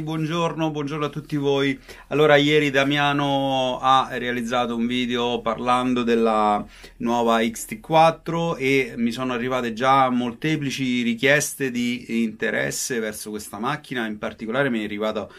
Buongiorno, buongiorno a tutti voi. Allora, ieri Damiano ha realizzato un video parlando della nuova XT4 e mi sono arrivate già molteplici richieste di interesse verso questa macchina, in particolare mi è arrivato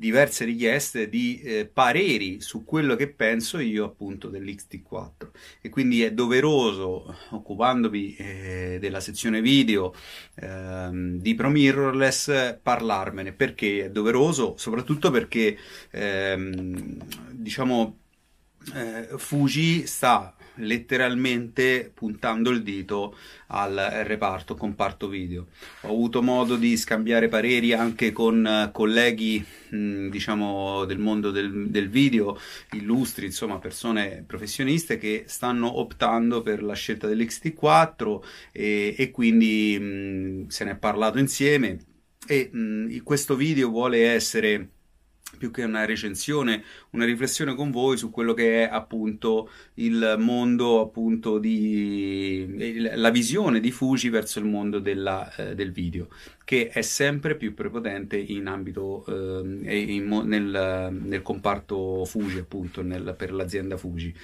diverse richieste di eh, pareri su quello che penso io appunto dell'XT4 e quindi è doveroso occupandomi eh, della sezione video ehm, di Pro Mirrorless parlarmene perché è doveroso soprattutto perché ehm, diciamo eh, Fuji sta letteralmente puntando il dito al reparto, comparto video. Ho avuto modo di scambiare pareri anche con eh, colleghi, diciamo, del mondo del, del, video, illustri, insomma, persone professioniste che stanno optando per la scelta dell'XT4 e, e quindi mh, se ne è parlato insieme e mh, questo video vuole essere più che una recensione, una riflessione con voi su quello che è appunto il mondo appunto di la visione di Fuji verso il mondo della, eh, del video che è sempre più prepotente in ambito eh, in, nel, nel, comparto Fuji appunto nel, per l'azienda Fuji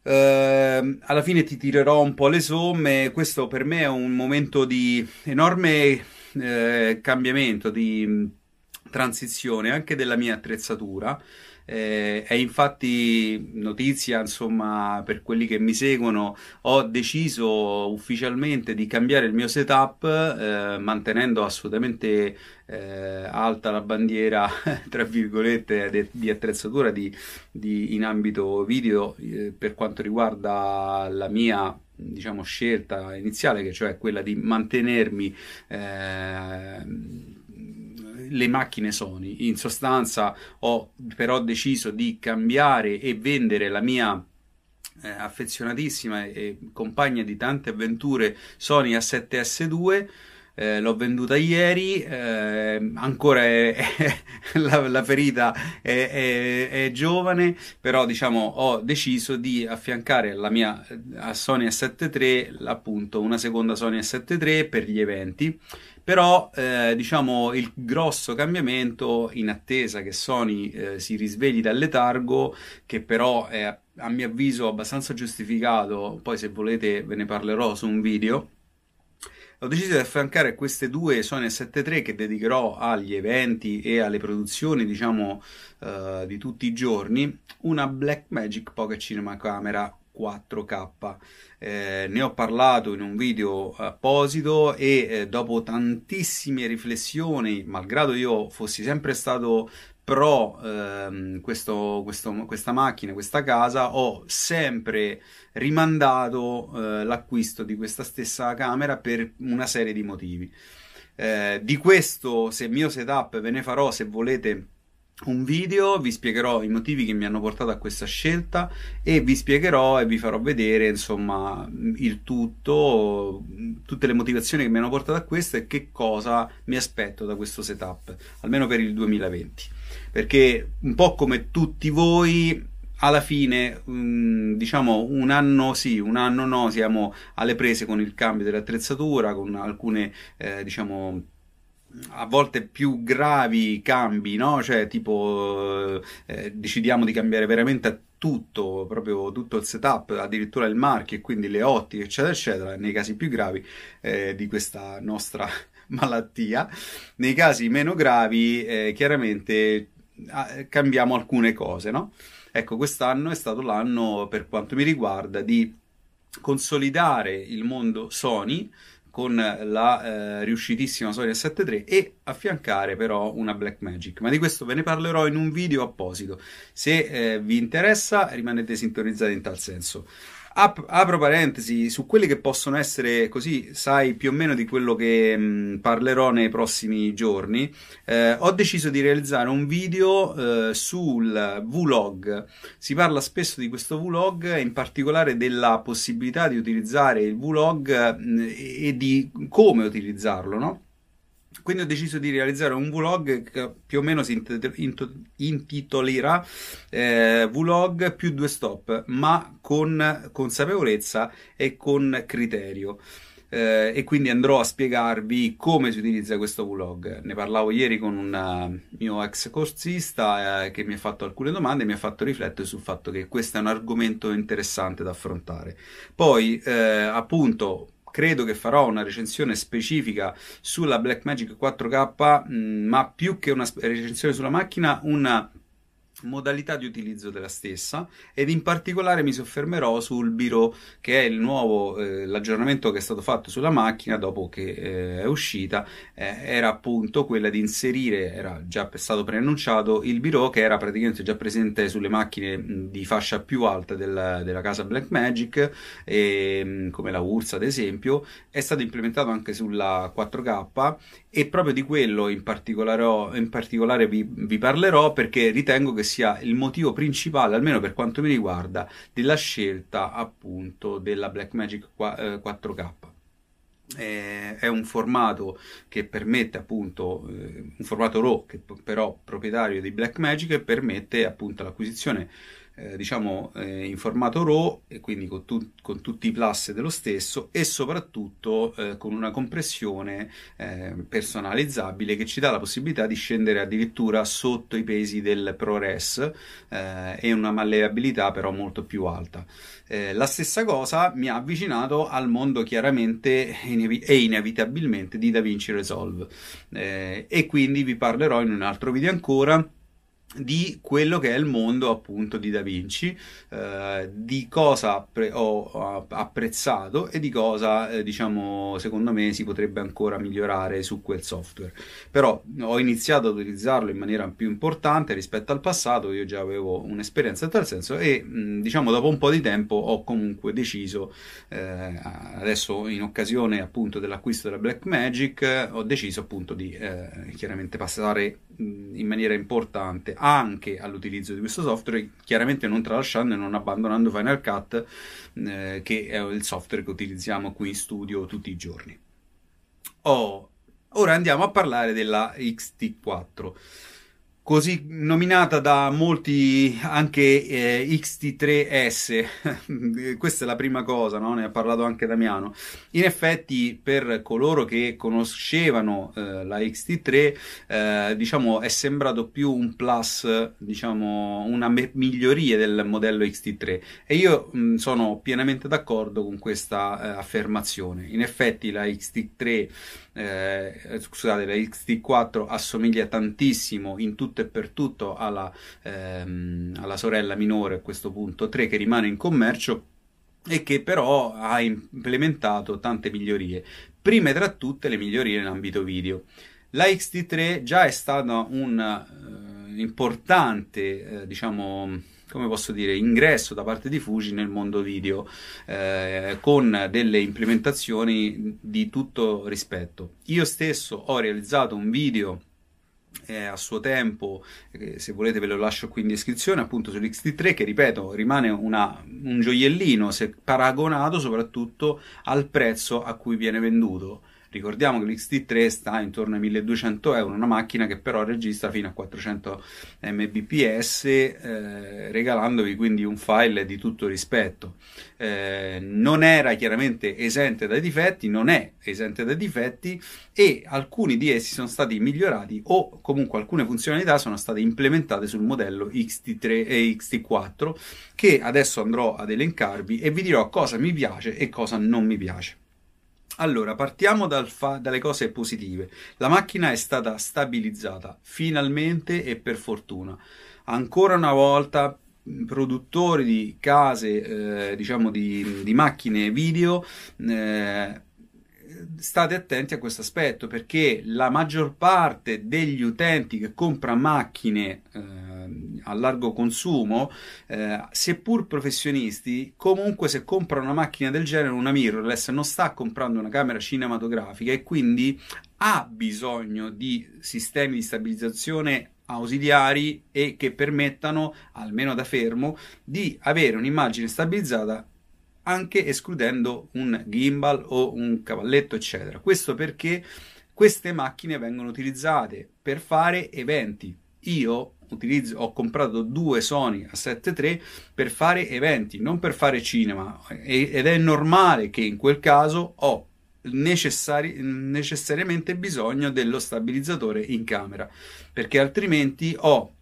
Uh, alla fine ti tirerò un po' le somme. Questo per me è un momento di enorme uh, cambiamento, di transizione anche della mia attrezzatura. Eh, è infatti notizia, insomma, per quelli che mi seguono, ho deciso ufficialmente di cambiare il mio setup, eh, mantenendo assolutamente eh, alta la bandiera, tra virgolette, de, di attrezzatura di, di, in ambito video eh, per quanto riguarda la mia diciamo scelta iniziale che cioè quella di mantenermi eh, le macchine Sony. In sostanza ho però deciso di cambiare e vendere la mia eh, affezionatissima e compagna di tante avventure Sony A7S2 eh, l'ho venduta ieri, eh, ancora è, è, la, la, ferita è, è, giovane, però diciamo ho deciso di affiancare alla mia a Sony A7 III appunto una seconda Sony A7 III per gli eventi. Però eh, diciamo il grosso cambiamento in attesa che Sony eh, si risvegli dal letargo, che però è a mio avviso abbastanza giustificato, poi se volete ve ne parlerò su un video. Ho deciso di affiancare queste due Sony 7 III che dedicherò agli eventi e alle produzioni, diciamo, uh, di tutti i giorni, una Blackmagic Pocket Cinema Camera 4K. Eh, ne ho parlato in un video apposito e eh, dopo tantissime riflessioni, malgrado io fossi sempre stato pro ehm, questo, questo, questa macchina, questa casa, ho sempre rimandato eh, l'acquisto di questa stessa camera per una serie di motivi. Eh, di questo, se mio setup, ve ne farò se volete un video, vi spiegherò i motivi che mi hanno portato a questa scelta e vi spiegherò e vi farò vedere insomma il tutto, tutte le motivazioni che mi hanno portato a questo e che cosa mi aspetto da questo setup, almeno per il 2020 perché un po' come tutti voi alla fine, um, diciamo un anno sì, un anno no, siamo alle prese con il cambio dell'attrezzatura, con alcune, eh, diciamo, a volte più gravi cambi, no? Cioè, tipo, eh, decidiamo di cambiare veramente tutto, proprio tutto il setup, addirittura il marchio e quindi le ottiche, eccetera, eccetera, nei casi più gravi eh, di questa nostra malattia. Nei casi meno gravi, eh, chiaramente cambiamo alcune cose, no? Ecco, quest'anno è stato l'anno, per quanto mi riguarda, di consolidare il mondo Sony con la eh, riuscitissima A7 III e affiancare però una Blackmagic. Ma di questo ve ne parlerò in un video apposito. Se eh, vi interessa, rimanete sintonizzati in tal senso. Ap- apro parentesi su quelli che possono essere così, sai più o meno di quello che mh, parlerò nei prossimi giorni. Eh, ho deciso di realizzare un video eh, sul vlog. Si parla spesso di questo vlog, in particolare della possibilità di utilizzare il vlog mh, e di come utilizzarlo, no? Quindi ho deciso di realizzare un vlog che più o meno si intitolerà eh, Vlog più due stop, ma con consapevolezza e con criterio. Eh, e quindi andrò a spiegarvi come si utilizza questo vlog. Ne parlavo ieri con un uh, mio ex corsista eh, che mi ha fatto alcune domande e mi ha fatto riflettere sul fatto che questo è un argomento interessante da affrontare. Poi, eh, appunto, credo che farò una recensione specifica sulla Blackmagic 4K, mh, ma più che una recensione sulla macchina, una modalità di utilizzo della stessa ed in particolare mi soffermerò sul Biro che è il nuovo eh, l'aggiornamento che è stato fatto sulla macchina dopo che eh, è uscita. Eh, era appunto quella di inserire era già stato preannunciato il Biro che era praticamente già presente sulle macchine di fascia più alta del, della casa Blackmagic e, come la Ursa ad esempio. È stato implementato anche sulla 4K e proprio di quello in particolare, in particolare vi, vi parlerò perché ritengo che sia il motivo principale, almeno per quanto mi riguarda, della scelta appunto della Blackmagic 4K. Eh, è un formato che permette appunto eh, un formato RAW che però proprietario di Blackmagic e permette appunto l'acquisizione eh, diciamo eh, in formato RAW e quindi con, tu- con, tutti i plus dello stesso e soprattutto eh, con una compressione eh, personalizzabile che ci dà la possibilità di scendere addirittura sotto i pesi del ProRes eh, e una malleabilità però molto più alta. La stessa cosa mi ha avvicinato al mondo chiaramente inevi- e inevitabilmente di DaVinci Resolve e quindi vi parlerò in un altro video ancora di quello che è il mondo appunto di Da Vinci, eh, di cosa pre- ho apprezzato e di cosa eh, diciamo secondo me si potrebbe ancora migliorare su quel software. Però ho iniziato ad utilizzarlo in maniera più importante rispetto al passato, io già avevo un'esperienza in tal senso e mh, diciamo dopo un po' di tempo ho comunque deciso, eh, adesso in occasione appunto dell'acquisto della Blackmagic, ho deciso appunto di eh, chiaramente passare in maniera importante anche all'utilizzo di questo software, chiaramente non tralasciando e non abbandonando Final Cut, eh, che è il software che utilizziamo qui in studio tutti i giorni. Oh, ora andiamo a parlare della XT4 così nominata da molti anche eh, XT3S. Questa è la prima cosa, no? ne ha parlato anche Damiano. In effetti, per coloro che conoscevano eh, la XT3, eh, diciamo è sembrato più un plus, diciamo una me- miglioria del modello XT3 e io mh, sono pienamente d'accordo con questa eh, affermazione. In effetti, la XT3 eh, scusate, la XT4 assomiglia tantissimo in tutto e per tutto alla, ehm, alla sorella minore a questo punto 3 che rimane in commercio e che però ha implementato tante migliorie, prime tra tutte le migliorie in ambito video. La XT3 già è stata un uh, importante, uh, diciamo, come posso dire, ingresso da parte di Fuji nel mondo video eh, con delle implementazioni di tutto rispetto. Io stesso ho realizzato un video eh, a suo tempo, eh, se volete ve lo lascio qui in descrizione, appunto sull'XT3 che ripeto rimane una, un gioiellino se paragonato soprattutto al prezzo a cui viene venduto. Ricordiamo che l'XT3 sta intorno ai 1200 euro, una macchina che però registra fino a 400 mbps, eh, regalandovi quindi un file di tutto rispetto. Eh, non era chiaramente esente dai difetti, non è esente dai difetti e alcuni di essi sono stati migliorati o comunque alcune funzionalità sono state implementate sul modello XT3 e XT4 che adesso andrò ad elencarvi e vi dirò cosa mi piace e cosa non mi piace. Allora, partiamo dal fa- dalle cose positive. La macchina è stata stabilizzata, finalmente e per fortuna. Ancora una volta produttori di case, eh, diciamo di, di, macchine video, eh, state attenti a questo aspetto perché la maggior parte degli utenti che compra macchine eh, a largo consumo, eh, seppur professionisti, comunque se comprano una macchina del genere, una mirrorless, non sta comprando una camera cinematografica e quindi ha bisogno di sistemi di stabilizzazione ausiliari e che permettano, almeno da fermo, di avere un'immagine stabilizzata anche escludendo un gimbal o un cavalletto, eccetera. Questo perché queste macchine vengono utilizzate per fare eventi. Io utilizzo, ho comprato due Sony a 7.3 per fare eventi, non per fare cinema ed è normale che in quel caso ho necessari- necessariamente bisogno dello stabilizzatore in camera perché altrimenti ho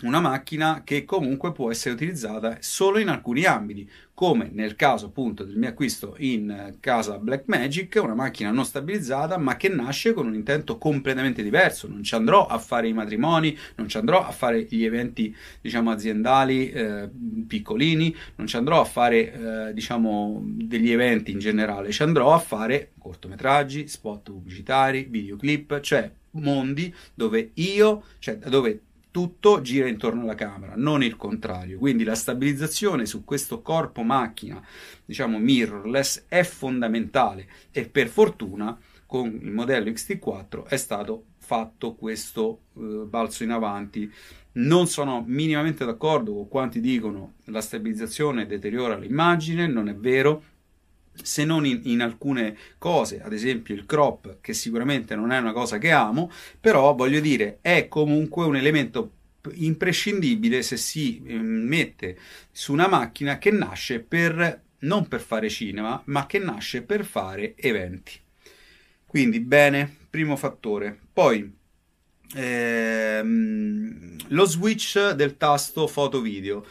una macchina che comunque può essere utilizzata solo in alcuni ambiti, come nel caso appunto del mio acquisto in casa Blackmagic, una macchina non stabilizzata ma che nasce con un intento completamente diverso, non ci andrò a fare i matrimoni, non ci andrò a fare gli eventi diciamo aziendali eh, piccolini, non ci andrò a fare eh, diciamo degli eventi in generale, ci andrò a fare cortometraggi, spot pubblicitari, videoclip, cioè mondi dove io, cioè dove tutto gira intorno alla camera, non il contrario. Quindi la stabilizzazione su questo corpo macchina, diciamo mirrorless, è fondamentale e per fortuna con il modello XT4 è stato fatto questo eh, balzo in avanti. Non sono minimamente d'accordo con quanti dicono la stabilizzazione deteriora l'immagine, non è vero, se non in, in, alcune cose, ad esempio il crop, che sicuramente non è una cosa che amo, però voglio dire, è comunque un elemento imprescindibile se si eh, mette su una macchina che nasce per non per fare cinema, ma che nasce per fare eventi. Quindi bene, primo fattore. Poi ehm, lo switch del tasto foto video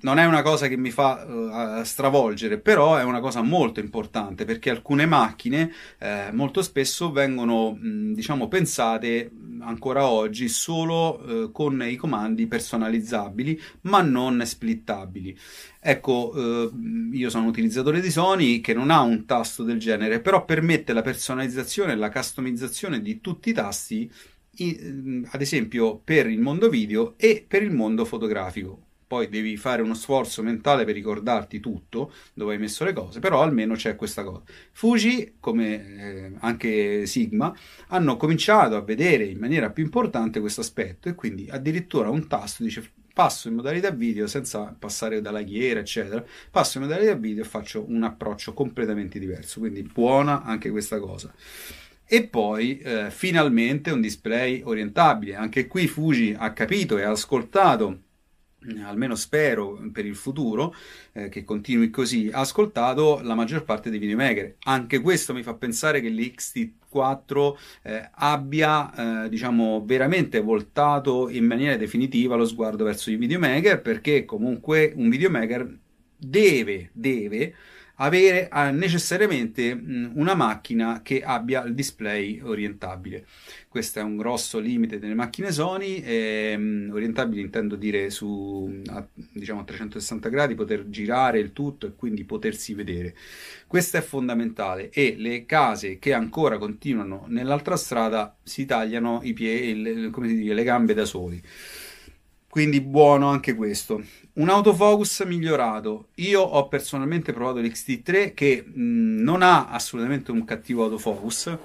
non è una cosa che mi fa uh, stravolgere, però è una cosa molto importante perché alcune macchine eh, molto spesso vengono, mh, diciamo, pensate ancora oggi solo uh, con i comandi personalizzabili, ma non splittabili. Ecco, uh, io sono un utilizzatore di Sony che non ha un tasto del genere, però permette la personalizzazione e la customizzazione di tutti i tasti, ad esempio per il mondo video e per il mondo fotografico poi devi fare uno sforzo mentale per ricordarti tutto, dove hai messo le cose, però almeno c'è questa cosa. Fuji, come eh, anche Sigma, hanno cominciato a vedere in maniera più importante questo aspetto e quindi addirittura un tasto dice passo in modalità video senza passare dalla ghiera, eccetera, passo in modalità video e faccio un approccio completamente diverso, quindi buona anche questa cosa. E poi eh, finalmente un display orientabile. Anche qui Fuji ha capito e ha ascoltato almeno spero per il futuro eh, che continui così, ha ascoltato la maggior parte dei videomaker. Anche questo mi fa pensare che l'XT4 eh, abbia, eh, diciamo, veramente voltato in maniera definitiva lo sguardo verso i videomaker, perché comunque un videomaker deve, deve avere eh, necessariamente mh, una macchina che abbia il display orientabile. Questo è un grosso limite delle macchine Sony, e, mh, orientabili intendo dire su a, diciamo a 360 gradi, poter girare il tutto e quindi potersi vedere. Questo è fondamentale e le case che ancora continuano nell'altra strada si tagliano i piedi, come si dice, le gambe da soli. Quindi buono anche questo. Un autofocus migliorato. Io ho personalmente provato l'XT3 che mh, non ha assolutamente un cattivo autofocus,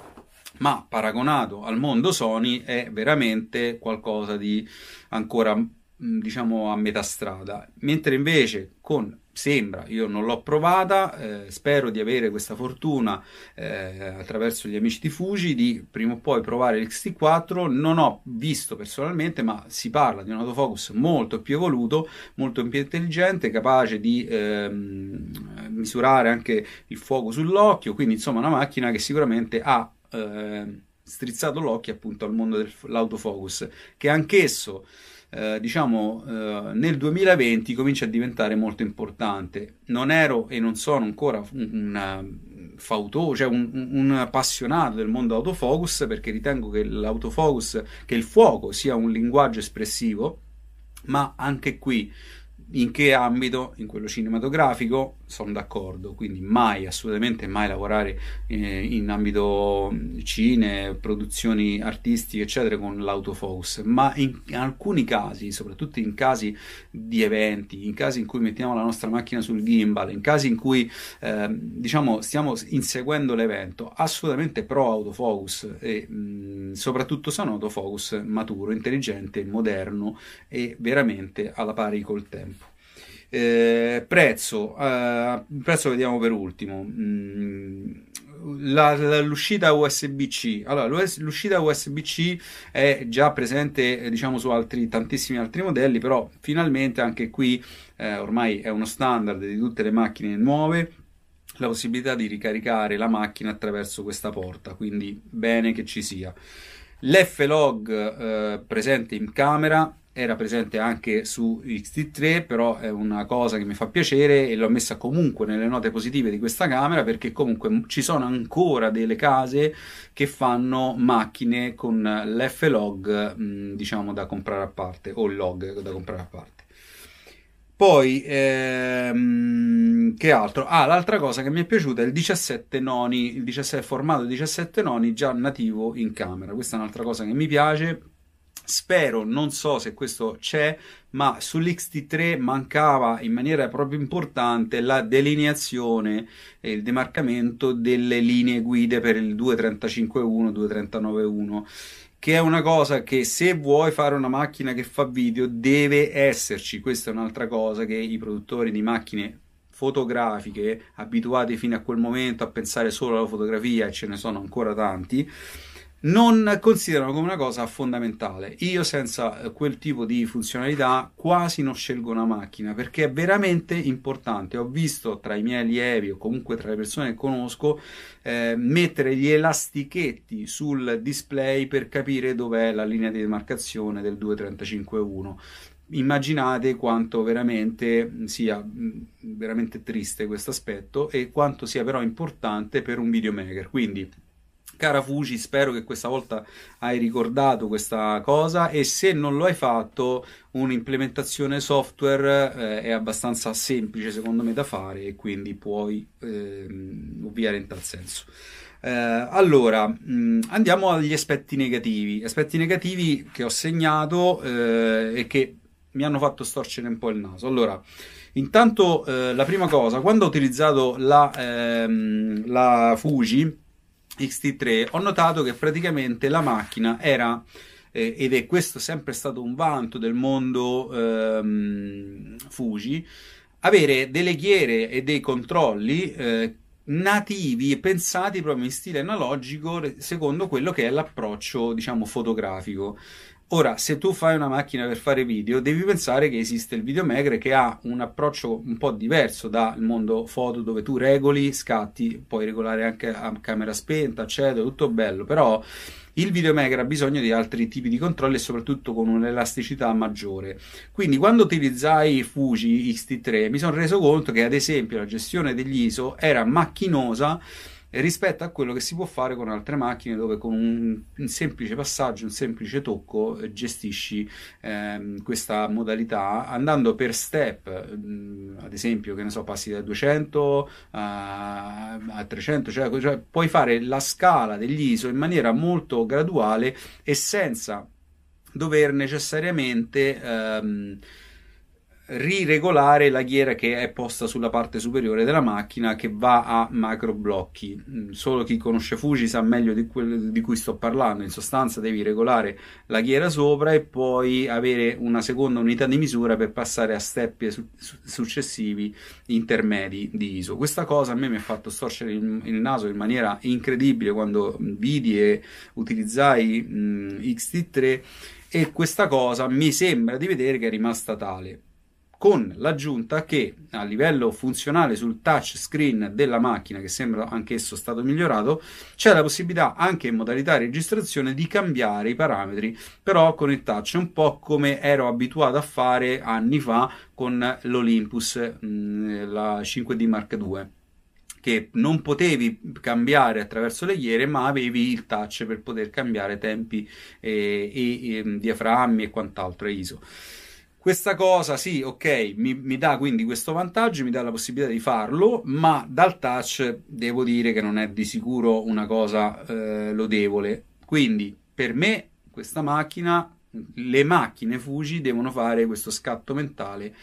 ma paragonato al mondo Sony è veramente qualcosa di ancora diciamo a metà strada. Mentre invece con sembra, io non l'ho provata, eh, spero di avere questa fortuna eh, attraverso gli amici di Fuji di prima o poi provare l'XT4, non ho visto personalmente, ma si parla di un autofocus molto più evoluto, molto più intelligente, capace di ehm, misurare anche il fuoco sull'occhio, quindi insomma una macchina che sicuramente ha eh, strizzato l'occhio appunto al mondo dell'autofocus, che anch'esso eh, diciamo eh, nel 2020 comincia a diventare molto importante. Non ero e non sono ancora un, un fauto, cioè un, un, appassionato del mondo autofocus perché ritengo che l'autofocus, che il fuoco sia un linguaggio espressivo, ma anche qui in che ambito? In quello cinematografico sono d'accordo, quindi mai, assolutamente mai lavorare eh, in ambito cine, produzioni artistiche, eccetera, con l'autofocus, ma in, in, alcuni casi, soprattutto in casi di eventi, in casi in cui mettiamo la nostra macchina sul gimbal, in casi in cui eh, diciamo stiamo inseguendo l'evento, assolutamente pro autofocus e mh, soprattutto se un autofocus maturo, intelligente, moderno e veramente alla pari col tempo. Eh, prezzo, eh, prezzo vediamo per ultimo. Mm, la, la, l'uscita USB-C. Allora, l'uscita USB-C è già presente, diciamo, su altri, tantissimi altri modelli, però finalmente anche qui eh, ormai è uno standard di tutte le macchine nuove la possibilità di ricaricare la macchina attraverso questa porta, quindi bene che ci sia. L'F-Log eh, presente in camera era presente anche su XT3, però è una cosa che mi fa piacere e l'ho messa comunque nelle note positive di questa camera perché comunque ci sono ancora delle case che fanno macchine con l'F-Log, diciamo, da comprare a parte, o il log da comprare a parte. Poi, ehm, che altro? Ah, l'altra cosa che mi è piaciuta è il 17 noni, il 17, formato 17 noni già nativo in camera. Questa è un'altra cosa che mi piace Spero, non so se questo c'è, ma sull'XT3 mancava in maniera proprio importante la delineazione e il demarcamento delle linee guide per il 235.1, 239.1 che è una cosa che se vuoi fare una macchina che fa video deve esserci. Questa è un'altra cosa che i produttori di macchine fotografiche, abituati fino a quel momento a pensare solo alla fotografia, e ce ne sono ancora tanti, non considerano come una cosa fondamentale. Io senza eh, quel tipo di funzionalità quasi non scelgo una macchina perché è veramente importante. Ho visto tra i miei allievi o comunque tra le persone che conosco eh, mettere gli elastichetti sul display per capire dov'è la linea di demarcazione del 235.1 immaginate quanto veramente sia mm, veramente triste questo aspetto e quanto sia però importante per un videomaker. Quindi Cara Fuji, spero che questa volta hai ricordato questa cosa e se non lo hai fatto, un'implementazione software eh, è abbastanza semplice secondo me da fare e quindi puoi eh, ovviare in tal senso. Eh, allora, mh, mm, andiamo agli aspetti negativi. Aspetti negativi che ho segnato eh, e che mi hanno fatto storcere un po' il naso. Allora, intanto eh, la prima cosa, quando ho utilizzato la, ehm, la Fuji, XT3 ho notato che praticamente la macchina era eh, ed è questo sempre stato un vanto del mondo ehm, Fuji avere delle ghiere e dei controlli eh, nativi e pensati proprio in stile analogico secondo quello che è l'approccio diciamo fotografico Ora, se tu fai una macchina per fare video, devi pensare che esiste il videomaker che ha un approccio un po' diverso dal mondo foto dove tu regoli, scatti, puoi regolare anche a camera spenta, eccetera, tutto bello, però il videomaker ha bisogno di altri tipi di controlli e soprattutto con un'elasticità maggiore. Quindi quando utilizzai Fuji X-T3 mi sono reso conto che ad esempio la gestione degli ISO era macchinosa rispetto a quello che si può fare con altre macchine dove con un, un semplice passaggio, un semplice tocco eh, gestisci ehm, questa modalità andando per step, mh, mm, ad esempio che ne so passi da 200 a, a 300, cioè, cioè puoi fare la scala degli ISO in maniera molto graduale e senza dover necessariamente ehm, riregolare la ghiera che è posta sulla parte superiore della macchina che va a macro blocchi. Mm, solo chi conosce Fuji sa meglio di quello di cui sto parlando. In sostanza devi regolare la ghiera sopra e poi avere una seconda unità di misura per passare a step su- successivi intermedi di ISO. Questa cosa a me mi ha fatto storcere il, il naso in maniera incredibile quando vidi e utilizzai mh, mm, XT3 e questa cosa mi sembra di vedere che è rimasta tale con l'aggiunta che a livello funzionale sul touch screen della macchina, che sembra anch'esso stato migliorato, c'è la possibilità anche in modalità registrazione di cambiare i parametri, però con il touch, un po' come ero abituato a fare anni fa con l'Olympus, mm, la 5D Mark II che non potevi cambiare attraverso le ghiere, ma avevi il touch per poter cambiare tempi e, e, e diaframmi e quant'altro ISO. Questa cosa, sì, ok, mi, mi, dà quindi questo vantaggio, mi dà la possibilità di farlo, ma dal touch devo dire che non è di sicuro una cosa eh, lodevole. Quindi, per me, questa macchina, le macchine Fuji devono fare questo scatto mentale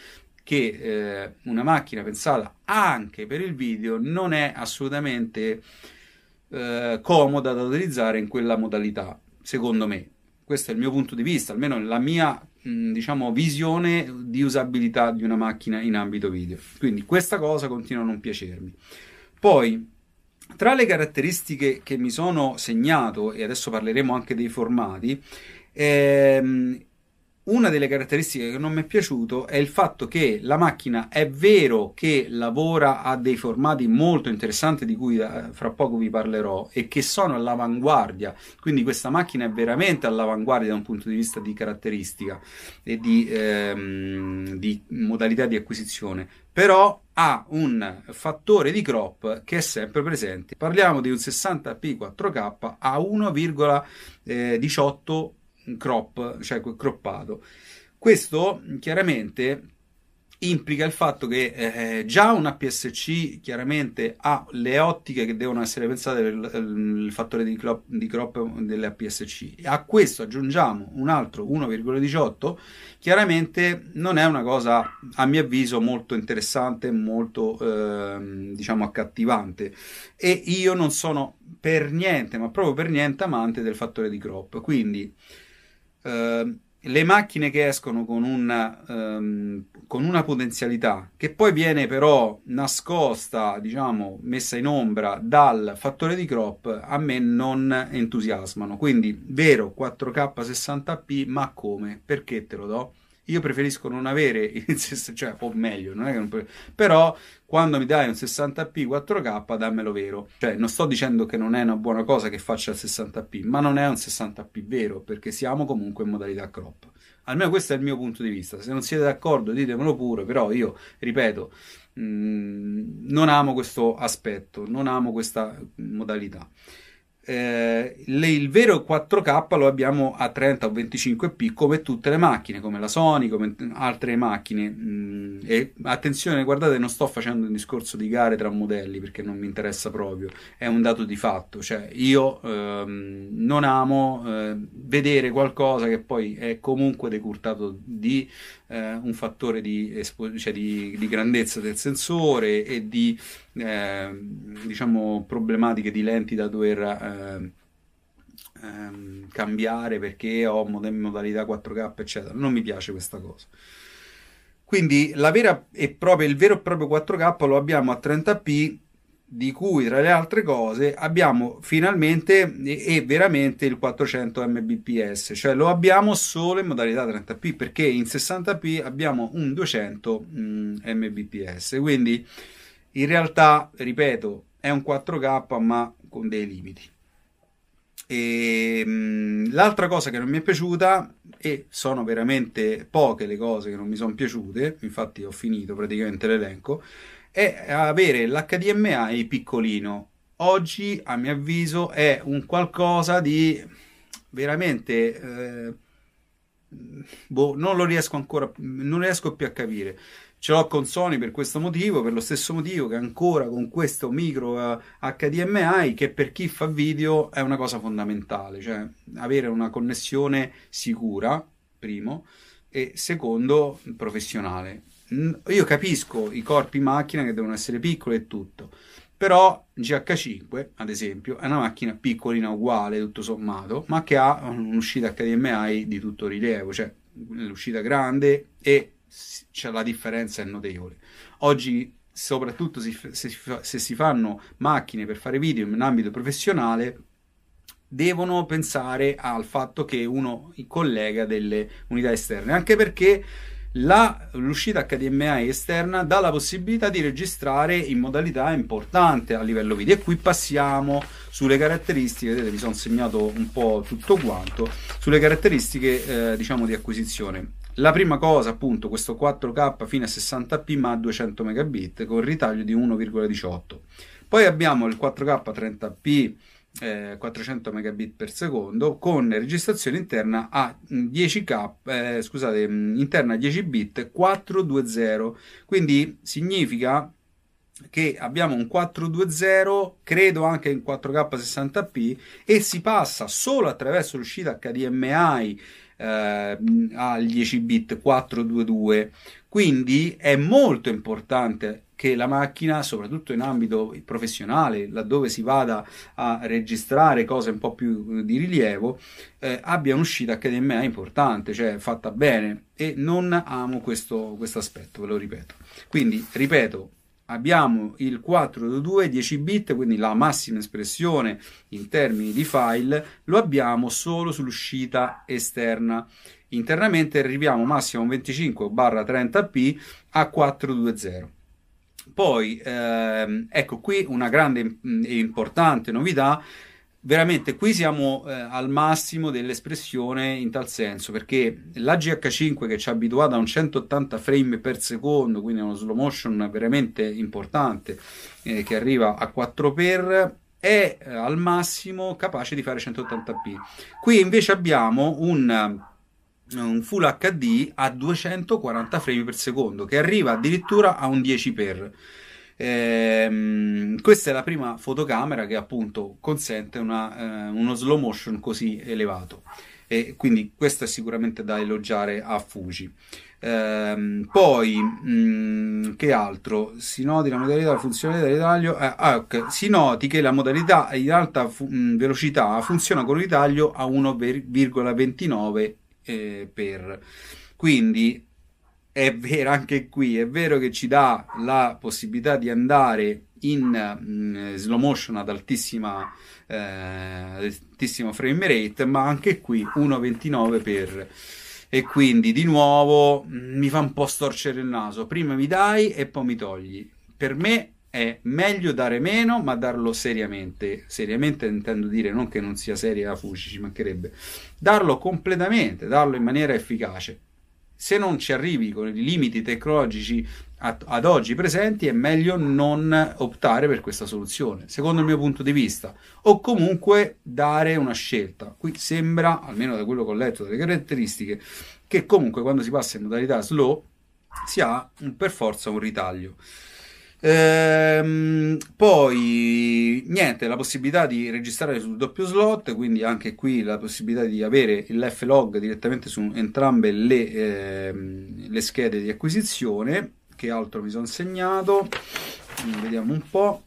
che eh, una macchina pensata anche per il video non è assolutamente eh, comoda da utilizzare in quella modalità, secondo me. Questo è il mio punto di vista, almeno la mia diciamo, visione di usabilità di una macchina in ambito video. Quindi questa cosa continua a non piacermi. Poi, tra le caratteristiche che mi sono segnato, e adesso parleremo anche dei formati, ehm, una delle caratteristiche che non mi è piaciuto è il fatto che la macchina è vero che lavora a dei formati molto interessanti di cui eh, fra poco vi parlerò e che sono all'avanguardia, quindi questa macchina è veramente all'avanguardia da un punto di vista di caratteristica e di, ehm, di modalità di acquisizione, però ha un fattore di crop che è sempre presente. Parliamo di un 60p 4K a 1,18 crop, cioè croppato. Questo chiaramente implica il fatto che eh, già un APS-C chiaramente ha le ottiche che devono essere pensate per il, fattore di crop, di crop delle APS-C. A questo aggiungiamo un altro 1,18, chiaramente non è una cosa a mio avviso molto interessante, molto eh, diciamo accattivante e io non sono per niente, ma proprio per niente amante del fattore di crop. Quindi Ehm, le macchine che escono con una, um, con una, potenzialità che poi viene però nascosta, diciamo, messa in ombra dal fattore di crop, a me non entusiasmano. Quindi, vero 4K 60p, ma come? Perché te lo do? Io preferisco non avere il cioè o meglio, non è che non però quando mi dai un 60p 4K dammelo vero. Cioè non sto dicendo che non è una buona cosa che faccia il 60p, ma non è un 60p vero, perché siamo comunque in modalità crop. Almeno questo è il mio punto di vista. Se non siete d'accordo, ditemelo pure, però io ripeto, mh, mm, non amo questo aspetto, non amo questa modalità eh, il vero 4K lo abbiamo a 30 o 25p come tutte le macchine, come la Sony, come altre macchine. Mm, e attenzione, guardate, non sto facendo un discorso di gare tra modelli perché non mi interessa proprio, è un dato di fatto. Cioè, io ehm, non amo eh, vedere qualcosa che poi è comunque decurtato di eh, un fattore di, espo- cioè di, di, grandezza del sensore e di eh, diciamo problematiche di lenti da dover eh, ehm, cambiare perché ho mod- modalità 4K eccetera. Non mi piace questa cosa. Quindi la vera e propria, il vero e proprio 4K lo abbiamo a 30p di cui tra le altre cose abbiamo finalmente e, veramente il 400 mbps, cioè lo abbiamo solo in modalità 30p perché in 60p abbiamo un 200 mm, mbps, quindi in realtà, ripeto, è un 4K ma con dei limiti. E, mh, l'altra cosa che non mi è piaciuta, e sono veramente poche le cose che non mi sono piaciute, infatti ho finito praticamente l'elenco, è avere l'HDMI piccolino. Oggi, a mio avviso, è un qualcosa di veramente... Eh, boh, non lo riesco ancora, non riesco più a capire. Ce l'ho con Sony per questo motivo, per lo stesso motivo che ancora con questo micro HDMI, che per chi fa video è una cosa fondamentale, cioè avere una connessione sicura, primo, e secondo, professionale. Io capisco i corpi macchina che devono essere piccoli e tutto, però GH5, ad esempio, è una macchina piccolina uguale tutto sommato, ma che ha un'uscita HDMI di tutto rilievo, cioè l'uscita grande e cioè, la differenza è notevole. Oggi, soprattutto se, se, se si fanno macchine per fare video in ambito professionale, devono pensare al fatto che uno collega delle unità esterne, anche perché la, l'uscita HDMI esterna dà la possibilità di registrare in modalità importante a livello video e qui passiamo sulle caratteristiche vedete mi sono segnato un po' tutto quanto sulle caratteristiche eh, diciamo di acquisizione la prima cosa appunto questo 4K fino a 60p ma a 200 megabit con ritaglio di 1,18 poi abbiamo il 4K 30p eh, 400 megabit per secondo con registrazione interna a 10k, eh, scusate, interna a 10 bit 420. Quindi significa che abbiamo un 420, credo anche in 4K 60p e si passa solo attraverso l'uscita HDMI eh, al 10 bit 422. Quindi è molto importante che la macchina, soprattutto in ambito professionale, laddove si vada a registrare cose un po' più di rilievo, eh, abbia un'uscita HDMI importante, cioè fatta bene. E non amo questo, questo aspetto, ve lo ripeto. Quindi, ripeto, abbiamo il 422 10 bit, quindi la massima espressione in termini di file, lo abbiamo solo sull'uscita esterna. Internamente arriviamo massimo 25-30p a 420. Poi, ehm, ecco qui una grande e importante novità veramente qui siamo eh, al massimo dell'espressione in tal senso perché la GH5 che ci ha abituato a un 180 frame per secondo quindi uno slow motion veramente importante eh, che arriva a 4x è eh, al massimo capace di fare 180p qui invece abbiamo un un Full HD a 240 frame per secondo che arriva addirittura a un 10x Ehm, questa è la prima fotocamera che appunto consente una, eh, uno slow motion così elevato e quindi questo è sicuramente da elogiare a Fuji. Ehm, poi, mh, mm, che altro? Si noti la modalità, la funzionalità del ritaglio. Eh, ah, okay. Si noti che la modalità in alta fu- mh, velocità funziona con ritaglio a 1,29 eh, per. Quindi è vero anche qui, è vero che ci dà la possibilità di andare in mm, slow motion ad altissima, eh, altissimo frame rate, ma anche qui 1.29 per e quindi di nuovo mm, mi fa un po' storcere il naso. Prima mi dai e poi mi togli. Per me è meglio dare meno, ma darlo seriamente. Seriamente intendo dire non che non sia seria la Fuji, ci mancherebbe. Darlo completamente, darlo in maniera efficace se non ci arrivi con i limiti tecnologici ad, oggi presenti, è meglio non optare per questa soluzione, secondo il mio punto di vista, o comunque dare una scelta. Qui sembra, almeno da quello che ho letto, dalle caratteristiche, che comunque quando si passa in modalità slow si ha per forza un ritaglio. Ehm, poi niente, la possibilità di registrare sul doppio slot, quindi anche qui la possibilità di avere il F-log direttamente su entrambe le, ehm, le schede di acquisizione. Che altro mi sono segnato? Mm, vediamo un po'.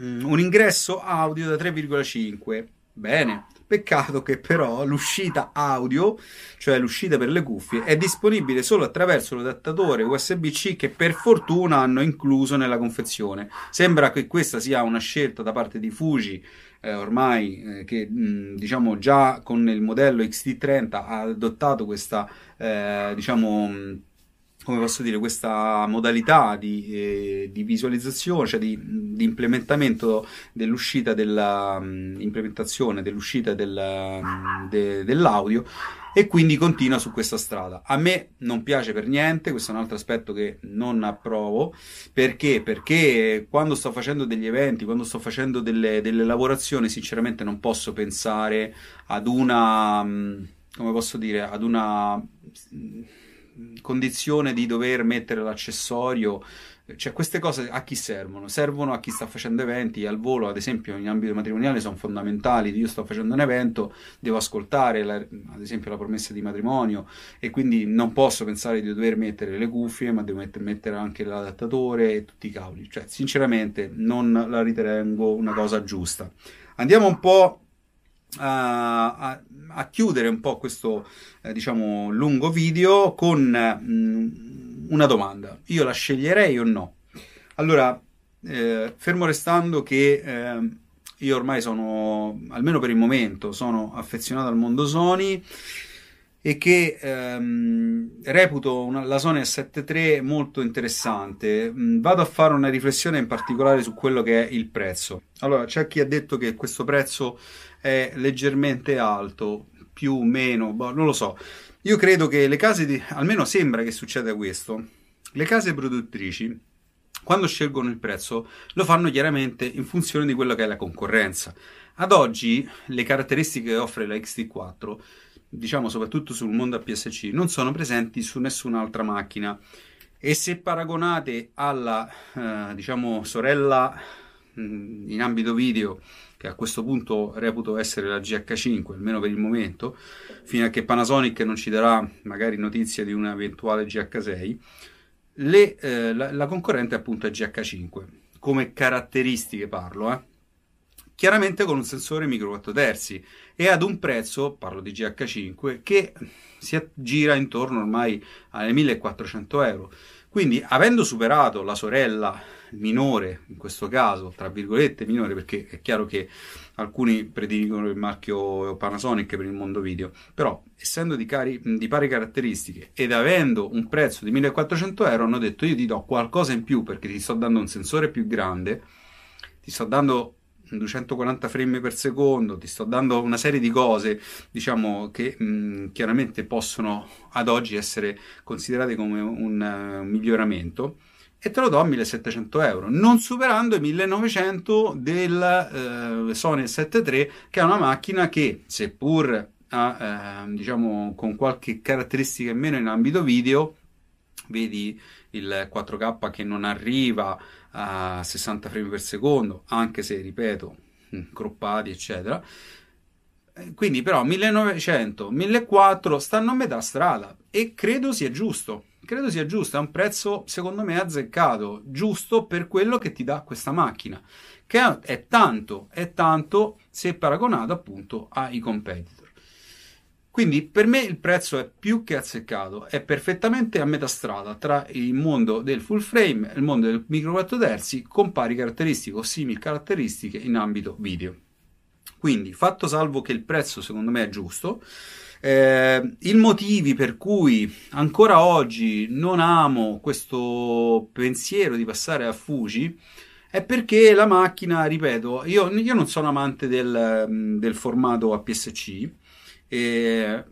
Mm, un ingresso audio da 3,5. Bene, Peccato che però l'uscita audio, cioè l'uscita per le cuffie, è disponibile solo attraverso l'adattatore USB-C che per fortuna hanno incluso nella confezione. Sembra che questa sia una scelta da parte di Fuji eh, ormai eh, che mh, diciamo già con il modello XT30 ha adottato questa eh, diciamo come posso dire, questa modalità di, eh, di visualizzazione, cioè di, di implementamento dell'uscita della um, implementazione dell'uscita del, um, de, dell'audio e quindi continua su questa strada. A me non piace per niente, questo è un altro aspetto che non approvo, perché? Perché quando sto facendo degli eventi, quando sto facendo delle, delle lavorazioni, sinceramente non posso pensare ad una, come posso dire, ad una condizione di dover mettere l'accessorio. Cioè, queste cose a chi servono? Servono a chi sta facendo eventi al volo, ad esempio in ambito matrimoniale sono fondamentali. Io sto facendo un evento, devo ascoltare la, ad esempio la promessa di matrimonio e quindi non posso pensare di dover mettere le cuffie, ma devo mettere, mettere anche l'adattatore e tutti i cavoli. Cioè, sinceramente non la ritengo una cosa giusta. Andiamo un po' a, a, a chiudere un po' questo eh, diciamo lungo video con mh, mm, una domanda. Io la sceglierei o no? Allora, eh, fermo restando che eh, io ormai sono, almeno per il momento, sono affezionato al mondo Sony e che ehm, reputo una, la Sony A7 molto interessante. Mm, vado a fare una riflessione in particolare su quello che è il prezzo. Allora, c'è chi ha detto che questo prezzo è leggermente alto, più, meno, boh, non lo so. Io credo che le case, di, almeno sembra che succeda questo, le case produttrici quando scelgono il prezzo lo fanno chiaramente in funzione di quello che è la concorrenza. Ad oggi le caratteristiche che offre la XT4, diciamo soprattutto sul mondo APS-C, non sono presenti su nessun'altra macchina e se paragonate alla eh, diciamo sorella mm, in ambito video che a questo punto reputo essere la GH5 almeno per il momento fino a che Panasonic non ci darà magari notizia di una eventuale GH6 le, eh, la, la, concorrente appunto è GH5 come caratteristiche parlo eh. chiaramente con un sensore micro 4 terzi e ad un prezzo parlo di GH5 che si aggira intorno ormai alle 1400 euro quindi avendo superato la sorella minore in questo caso tra virgolette minore perché è chiaro che alcuni prediligono il marchio Panasonic per il mondo video, però essendo di, cari, di pari caratteristiche ed avendo un prezzo di 1400 euro hanno detto io ti do qualcosa in più perché ti sto dando un sensore più grande, ti sto dando 240 frame per secondo, ti sto dando una serie di cose, diciamo, che mh, chiaramente possono ad oggi essere considerate come un, un miglioramento e te lo do a 1700 euro, non superando i 1900 del eh, Sony 7 III, che è una macchina che, seppur ha, eh, diciamo, con qualche caratteristica in meno in ambito video, vedi il 4K che non arriva a 60 frame per secondo, anche se, ripeto, croppati, eccetera. Eh, quindi però 1900, 1400 stanno a metà strada e credo sia giusto credo sia giusto, è un prezzo secondo me azzeccato, giusto per quello che ti dà questa macchina, che è tanto, è tanto se paragonato appunto ai competitor. Quindi per me il prezzo è più che azzeccato, è perfettamente a metà strada tra il mondo del full frame e il mondo del micro 4 terzi con pari caratteristiche o simili caratteristiche in ambito video. Quindi fatto salvo che il prezzo secondo me è giusto, eh, I motivi per cui ancora oggi non amo questo pensiero di passare a Fuji è perché la macchina, ripeto, io, io non sono amante del, del formato APS-C e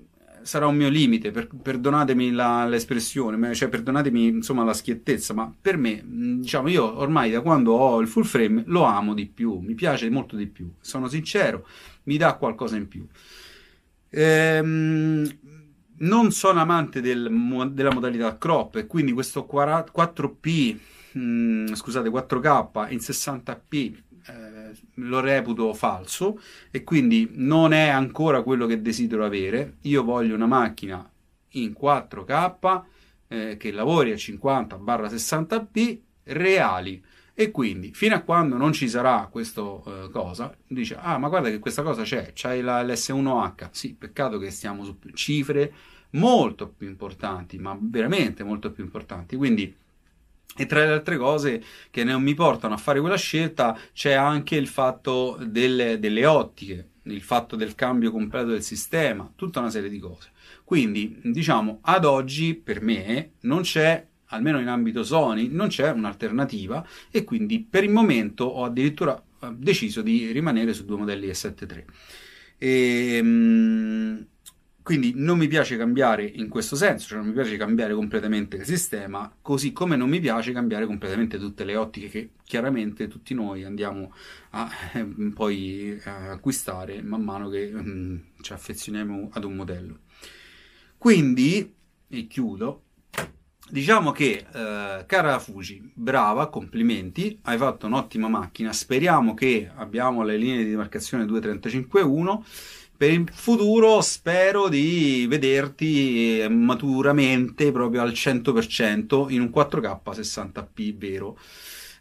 sarà un mio limite, per, perdonatemi la, l'espressione, cioè perdonatemi insomma la schiettezza, ma per me, diciamo, io ormai da quando ho il full frame lo amo di più, mi piace molto di più, sono sincero, mi dà qualcosa in più. Ehm, non sono amante del, della modalità crop e quindi questo 4P, mh, scusate, 4K in 60p eh, lo reputo falso e quindi non è ancora quello che desidero avere. Io voglio una macchina in 4K eh, che lavori a 50-60p reali e quindi, fino a quando non ci sarà questa uh, cosa, dice: Ah, ma guarda che questa cosa c'è, c'hai la, l'S1H. Sì, peccato che stiamo su cifre molto più importanti, ma veramente molto più importanti. Quindi, e tra le altre cose che non mi portano a fare quella scelta c'è anche il fatto delle, delle ottiche, il fatto del cambio completo del sistema, tutta una serie di cose. Quindi, diciamo, ad oggi per me non c'è almeno in ambito Sony, non c'è un'alternativa e quindi per il momento ho addirittura eh, deciso di rimanere su due modelli S7 III. E, quindi non mi piace cambiare in questo senso, cioè non mi piace cambiare completamente il sistema, così come non mi piace cambiare completamente tutte le ottiche che chiaramente tutti noi andiamo a eh, poi a acquistare man mano che mm, ci affezioniamo ad un modello. Quindi, e chiudo, Diciamo che, eh, cara Fuji, brava, complimenti, hai fatto un'ottima macchina, speriamo che abbiamo le linee di demarcazione 235.1, per il futuro spero di vederti maturamente proprio al 100% in un 4K 60p vero.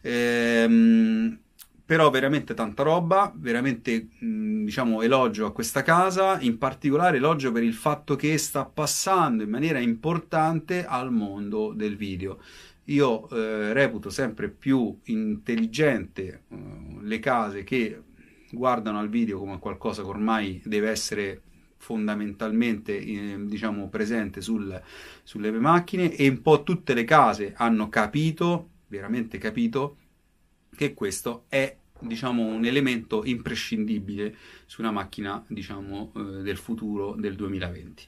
Ehm, però veramente tanta roba, veramente mh, diciamo elogio a questa casa, in particolare elogio per il fatto che sta passando in maniera importante al mondo del video. Io eh, reputo sempre più intelligente eh, le case che guardano al video come qualcosa che ormai deve essere fondamentalmente eh, diciamo presente sul, sulle macchine e un po' tutte le case hanno capito, veramente capito, che questo è diciamo, un elemento imprescindibile su una macchina diciamo, eh, del futuro del 2020.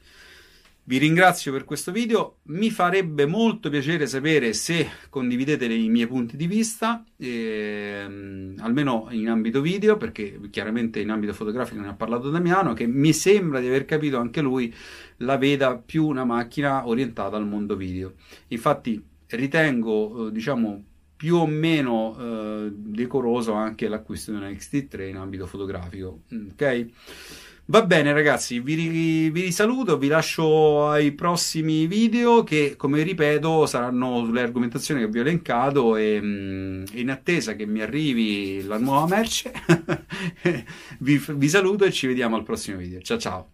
Vi ringrazio per questo video, mi farebbe molto piacere sapere se condividete i miei punti di vista, ehm, almeno in ambito video, perché chiaramente in ambito fotografico ne ha parlato Damiano, che mi sembra di aver capito anche lui la veda più una macchina orientata al mondo video. Infatti ritengo, eh, diciamo, più o meno eh, decoroso anche l'acquisto di una XT3 in ambito fotografico, ok? Va bene ragazzi, vi, vi risaluto, vi lascio ai prossimi video che come ripeto saranno sulle argomentazioni che vi ho elencato e mm, in attesa che mi arrivi la nuova merce vi, vi saluto e ci vediamo al prossimo video. Ciao ciao!